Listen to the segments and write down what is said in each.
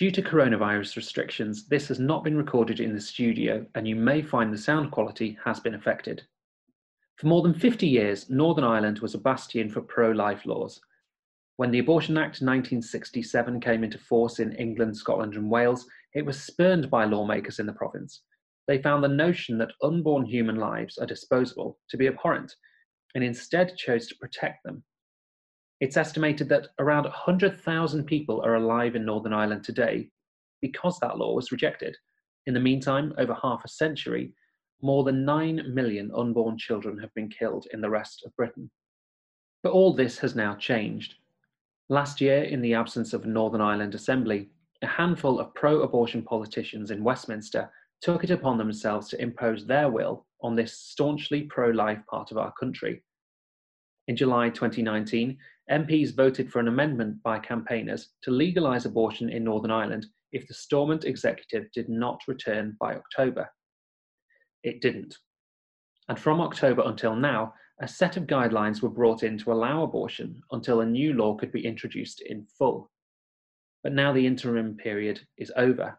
Due to coronavirus restrictions, this has not been recorded in the studio, and you may find the sound quality has been affected. For more than 50 years, Northern Ireland was a bastion for pro life laws. When the Abortion Act 1967 came into force in England, Scotland, and Wales, it was spurned by lawmakers in the province. They found the notion that unborn human lives are disposable to be abhorrent and instead chose to protect them. It's estimated that around 100,000 people are alive in Northern Ireland today because that law was rejected. In the meantime, over half a century, more than 9 million unborn children have been killed in the rest of Britain. But all this has now changed. Last year, in the absence of Northern Ireland Assembly, a handful of pro abortion politicians in Westminster took it upon themselves to impose their will on this staunchly pro life part of our country. In July 2019, MPs voted for an amendment by campaigners to legalise abortion in Northern Ireland if the Stormont executive did not return by October it didn't. And from October until now, a set of guidelines were brought in to allow abortion until a new law could be introduced in full. But now the interim period is over.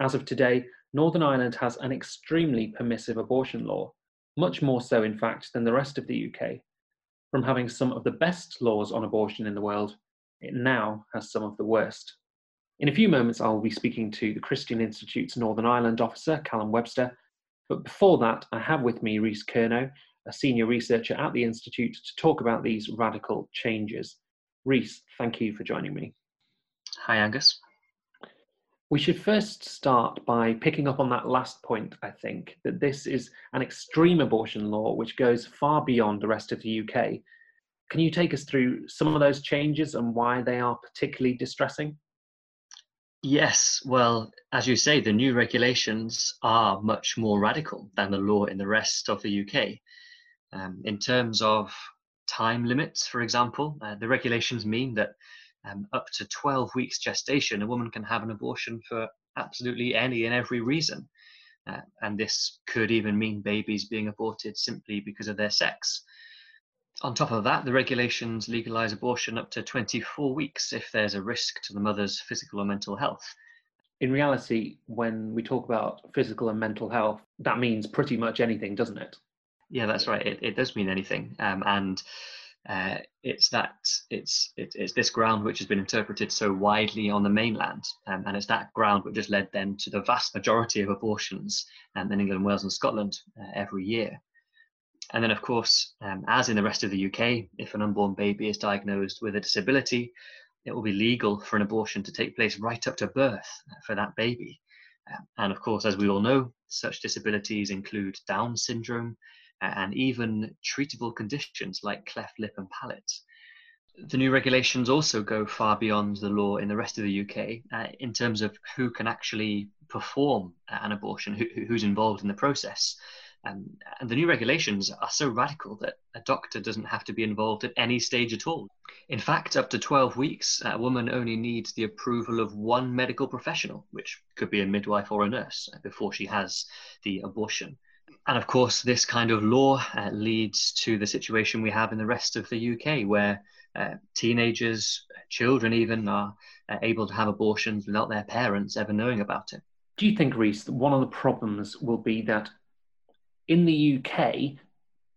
As of today, Northern Ireland has an extremely permissive abortion law, much more so, in fact, than the rest of the UK. From having some of the best laws on abortion in the world, it now has some of the worst. In a few moments, I will be speaking to the Christian Institute's Northern Ireland officer, Callum Webster, but before that, I have with me Rhys Curnow, a senior researcher at the Institute, to talk about these radical changes. Rhys, thank you for joining me. Hi, Angus. We should first start by picking up on that last point, I think, that this is an extreme abortion law which goes far beyond the rest of the UK. Can you take us through some of those changes and why they are particularly distressing? Yes, well, as you say, the new regulations are much more radical than the law in the rest of the UK. Um, in terms of time limits, for example, uh, the regulations mean that um, up to 12 weeks gestation, a woman can have an abortion for absolutely any and every reason. Uh, and this could even mean babies being aborted simply because of their sex. On top of that, the regulations legalise abortion up to 24 weeks if there's a risk to the mother's physical or mental health. In reality, when we talk about physical and mental health, that means pretty much anything, doesn't it? Yeah, that's right. It, it does mean anything. Um, and uh, it's that it's it, it's this ground which has been interpreted so widely on the mainland, um, and it's that ground which has led then to the vast majority of abortions um, in England, Wales, and Scotland uh, every year. And then, of course, um, as in the rest of the UK, if an unborn baby is diagnosed with a disability, it will be legal for an abortion to take place right up to birth for that baby. Um, and of course, as we all know, such disabilities include Down syndrome and even treatable conditions like cleft lip and palate. The new regulations also go far beyond the law in the rest of the UK uh, in terms of who can actually perform an abortion, who, who's involved in the process. Um, and the new regulations are so radical that a doctor doesn't have to be involved at any stage at all. In fact, up to 12 weeks, a woman only needs the approval of one medical professional, which could be a midwife or a nurse, uh, before she has the abortion. And of course, this kind of law uh, leads to the situation we have in the rest of the UK, where uh, teenagers, children even, are uh, able to have abortions without their parents ever knowing about it. Do you think, Rhys, that one of the problems will be that in the UK,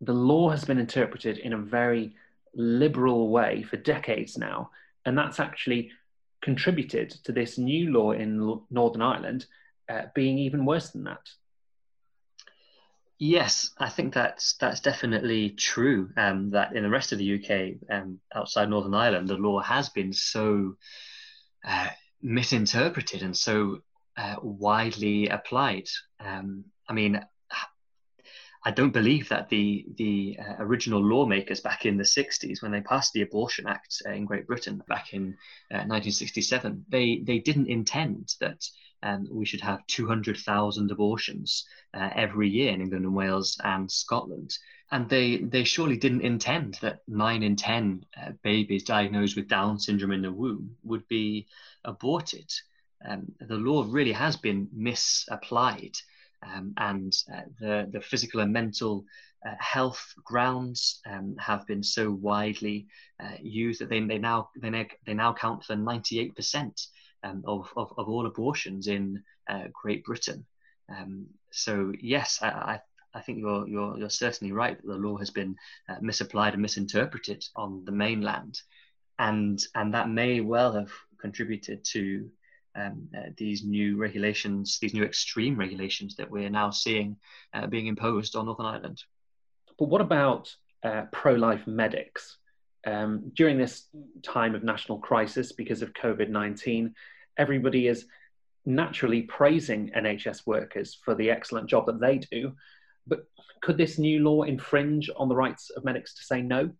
the law has been interpreted in a very liberal way for decades now, and that's actually contributed to this new law in Northern Ireland uh, being even worse than that. Yes, I think that's that's definitely true. Um, that in the rest of the UK, um, outside Northern Ireland, the law has been so uh, misinterpreted and so uh, widely applied. Um, I mean, I don't believe that the the uh, original lawmakers back in the 60s, when they passed the Abortion Act uh, in Great Britain back in uh, 1967, they they didn't intend that um, we should have 200,000 abortions uh, every year in England and Wales and Scotland. And they they surely didn't intend that nine in ten uh, babies diagnosed with Down syndrome in the womb would be aborted. Um, the law really has been misapplied um, and uh, the, the physical and mental uh, health grounds um, have been so widely uh, used that they, they now they, they now count for 98% um, of, of, of, all abortions in uh, Great Britain. Um, so yes, I, I think you're, you're, you're certainly right that the law has been uh, misapplied and misinterpreted on the mainland. And, and that may well have contributed to um, uh, these new regulations, these new extreme regulations that we're now seeing uh, being imposed on Northern Ireland. But what about uh, pro life medics? Um, during this time of national crisis because of COVID 19, everybody is naturally praising NHS workers for the excellent job that they do. But could this new law infringe on the rights of medics to say no?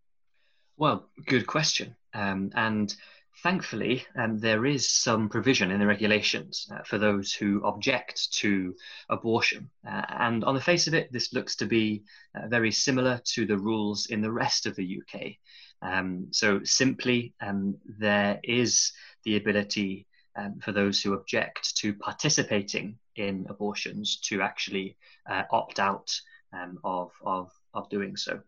Well, good question. Um, and thankfully, um, there is some provision in the regulations uh, for those who object to abortion. Uh, and on the face of it, this looks to be uh, very similar to the rules in the rest of the UK. Um, so, simply, um, there is the ability um, for those who object to participating in abortions to actually uh, opt out um, of, of, of doing so.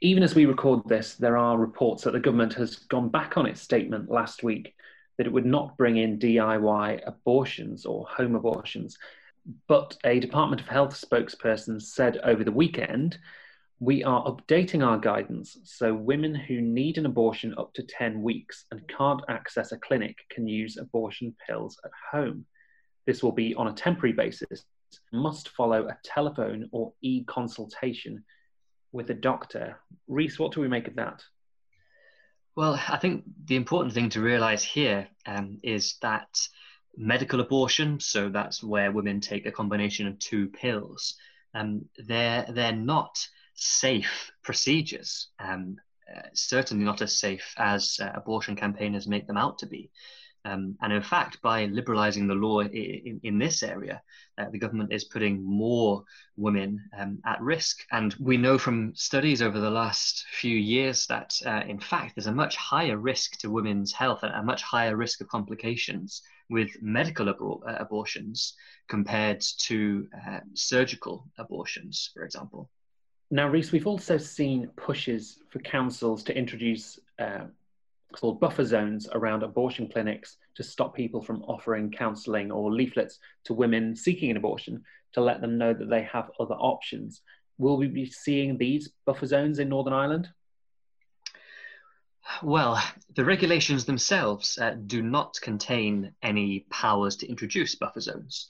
Even as we record this, there are reports that the government has gone back on its statement last week that it would not bring in DIY abortions or home abortions. But a Department of Health spokesperson said over the weekend we are updating our guidance so women who need an abortion up to 10 weeks and can't access a clinic can use abortion pills at home. This will be on a temporary basis, must follow a telephone or e consultation with a doctor. Rhys, what do we make of that? Well, I think the important thing to realize here um, is that medical abortion, so that's where women take a combination of two pills, um, they're, they're not safe procedures. Um, uh, certainly not as safe as uh, abortion campaigners make them out to be. Um, and in fact, by liberalising the law in, in this area, uh, the government is putting more women um, at risk. And we know from studies over the last few years that, uh, in fact, there's a much higher risk to women's health, and a much higher risk of complications with medical abor- uh, abortions compared to uh, surgical abortions, for example. Now, Rhys, we've also seen pushes for councils to introduce uh, called buffer zones around abortion clinics to stop people from offering counselling or leaflets to women seeking an abortion to let them know that they have other options. Will we be seeing these buffer zones in Northern Ireland? Well, the regulations themselves uh, do not contain any powers to introduce buffer zones.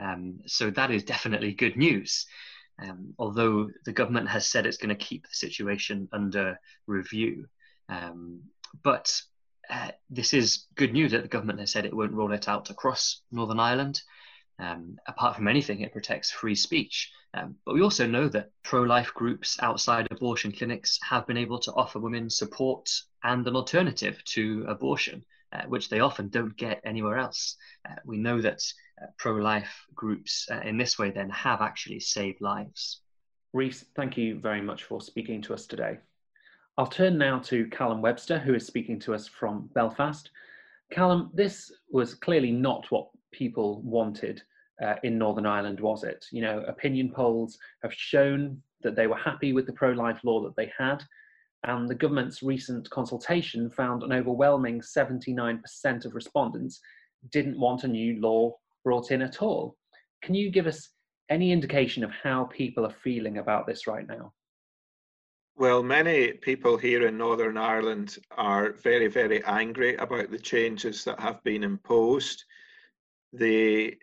Um, so that is definitely good news um, although the government has said it's going to keep the situation under review. Um, but uh, this is good news that the government has said it won't roll it out across Northern Ireland. Um, apart from anything, it protects free speech. Um, but we also know that pro life groups outside abortion clinics have been able to offer women support and an alternative to abortion, uh, which they often don't get anywhere else. Uh, we know that pro-life groups uh, in this way then have actually saved lives. Rhys, thank you very much for speaking to us today. I'll turn now to Callum Webster, who is speaking to us from Belfast. Callum, this was clearly not what people wanted uh, in Northern Ireland, was it? You know, opinion polls have shown that they were happy with the pro life law that they had, and the government's recent consultation found an overwhelming 79% of respondents didn't want a new law brought in at all. Can you give us any indication of how people are feeling about this right now? Well, many people here in Northern Ireland are very, very angry about the changes that have been imposed. The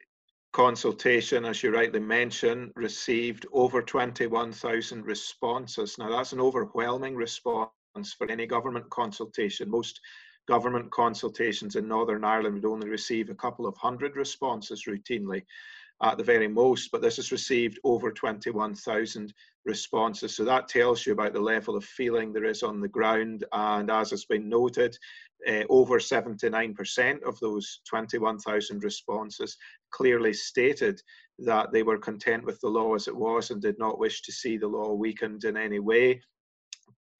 consultation, as you rightly mentioned, received over 21,000 responses. Now, that's an overwhelming response for any government consultation. Most government consultations in Northern Ireland would only receive a couple of hundred responses routinely at the very most, but this has received over 21,000 responses. So that tells you about the level of feeling there is on the ground. And as has been noted, uh, over 79% of those 21,000 responses clearly stated that they were content with the law as it was and did not wish to see the law weakened in any way.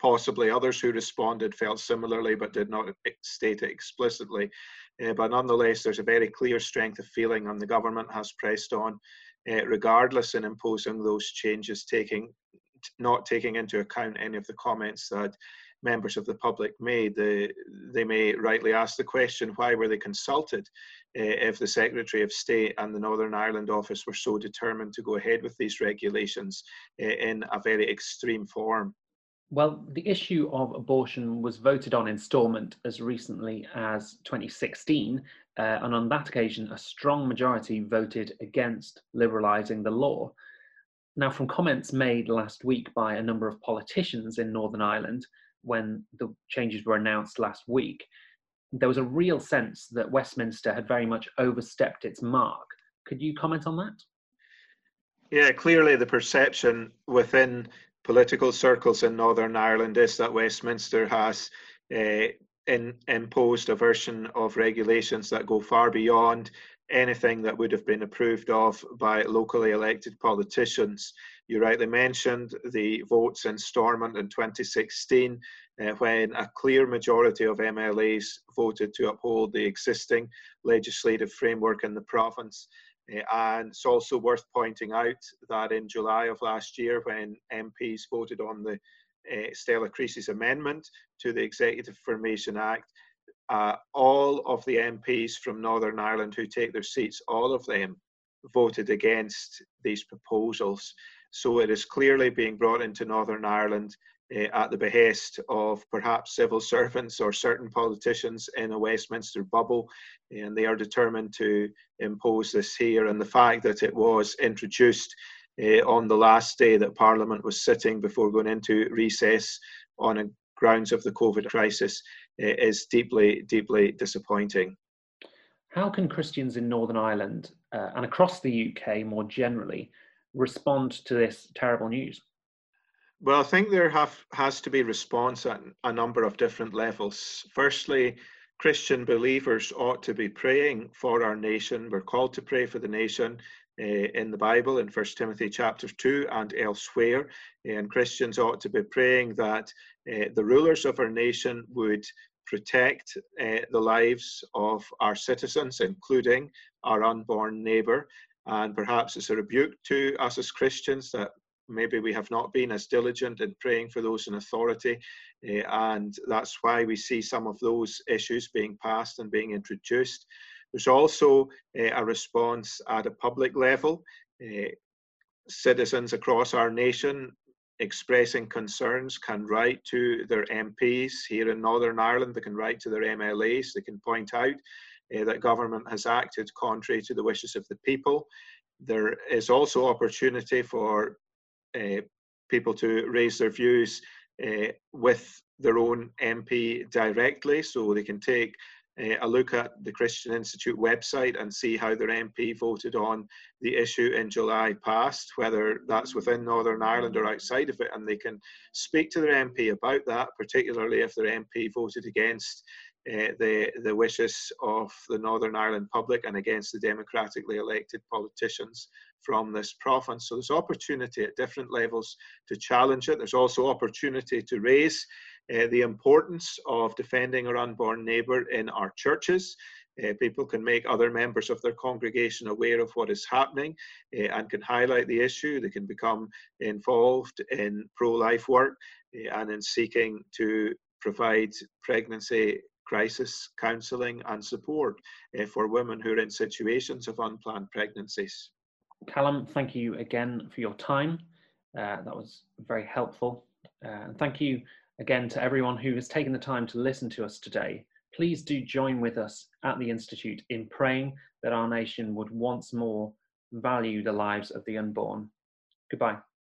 Possibly others who responded felt similarly but did not state it explicitly. Uh, but nonetheless, there's a very clear strength of feeling, and the government has pressed on, uh, regardless in imposing those changes, taking not taking into account any of the comments that members of the public may. The, they may rightly ask the question why were they consulted uh, if the Secretary of State and the Northern Ireland office were so determined to go ahead with these regulations uh, in a very extreme form? Well, the issue of abortion was voted on in Stormont as recently as 2016, uh, and on that occasion, a strong majority voted against liberalising the law. Now, from comments made last week by a number of politicians in Northern Ireland when the changes were announced last week, there was a real sense that Westminster had very much overstepped its mark. Could you comment on that? Yeah, clearly the perception within political circles in Northern Ireland is that Westminster has uh, in, imposed a version of regulations that go far beyond anything that would have been approved of by locally elected politicians. You rightly mentioned the votes in Stormont in 2016, uh, when a clear majority of MLAs voted to uphold the existing legislative framework in the province. Uh, and it's also worth pointing out that in July of last year, when MPs voted on the uh, Stella Creasy's amendment to the Executive Formation Act, uh, all of the MPs from Northern Ireland who take their seats, all of them voted against these proposals. So it is clearly being brought into Northern Ireland at the behest of perhaps civil servants or certain politicians in a Westminster bubble, and they are determined to impose this here. And the fact that it was introduced uh, on the last day that Parliament was sitting before going into recess on a grounds of the COVID crisis is deeply, deeply disappointing. How can Christians in Northern Ireland uh, and across the UK more generally respond to this terrible news? Well, I think there have, has to be response at a number of different levels. Firstly, Christian believers ought to be praying for our nation. We're called to pray for the nation uh, in the Bible in First Timothy chapter 2 and elsewhere. And Christians ought to be praying that uh, the rulers of our nation would protect uh, the lives of our citizens, including our unborn neighbour. And perhaps it's a rebuke to us as Christians that maybe we have not been as diligent in praying for those in authority. Uh, and that's why we see some of those issues being passed and being introduced. There's also uh, a response at a public level. Uh, citizens across our nation expressing concerns can write to their MPs here in Northern Ireland, they can write to their MLAs, they can point out uh, that government has acted contrary to the wishes of the people. There is also opportunity for people to raise their views uh, with their own MP directly, so they can take uh, a look at the Christian Institute website and see how their MP voted on the issue in July past, whether that's within Northern Ireland or outside of it, and they can speak to their MP about that, particularly if their MP voted against uh, the, the wishes of the Northern Ireland public and against the democratically elected politicians from this province. So there's opportunity at different levels to challenge it. There's also opportunity to raise uh, the importance of defending our unborn neighbour in our churches. Uh, people can make other members of their congregation aware of what is happening uh, and can highlight the issue. They can become involved in pro life work uh, and in seeking to provide pregnancy crisis counselling and support uh, for women who are in situations of unplanned pregnancies. Callum, thank you again for your time. Uh, that was very helpful. and thank you again to everyone who has taken the time to listen to us today. Please do join with us at the Institute in praying that our nation would once more value the lives of the unborn. Goodbye.